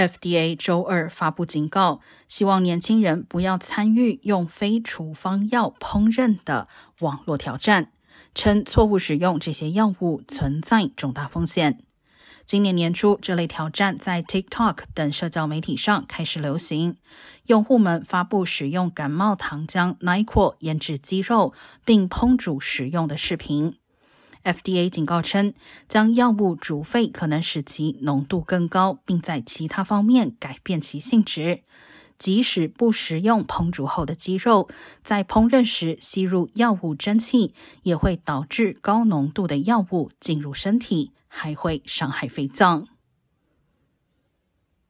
FDA 周二发布警告，希望年轻人不要参与用非处方药烹饪的网络挑战，称错误使用这些药物存在重大风险。今年年初，这类挑战在 TikTok 等社交媒体上开始流行，用户们发布使用感冒糖浆 Nyquil 腌制鸡肉并烹煮食用的视频。FDA 警告称，将药物煮沸可能使其浓度更高，并在其他方面改变其性质。即使不食用烹煮后的鸡肉，在烹饪时吸入药物蒸汽，也会导致高浓度的药物进入身体，还会伤害肺脏。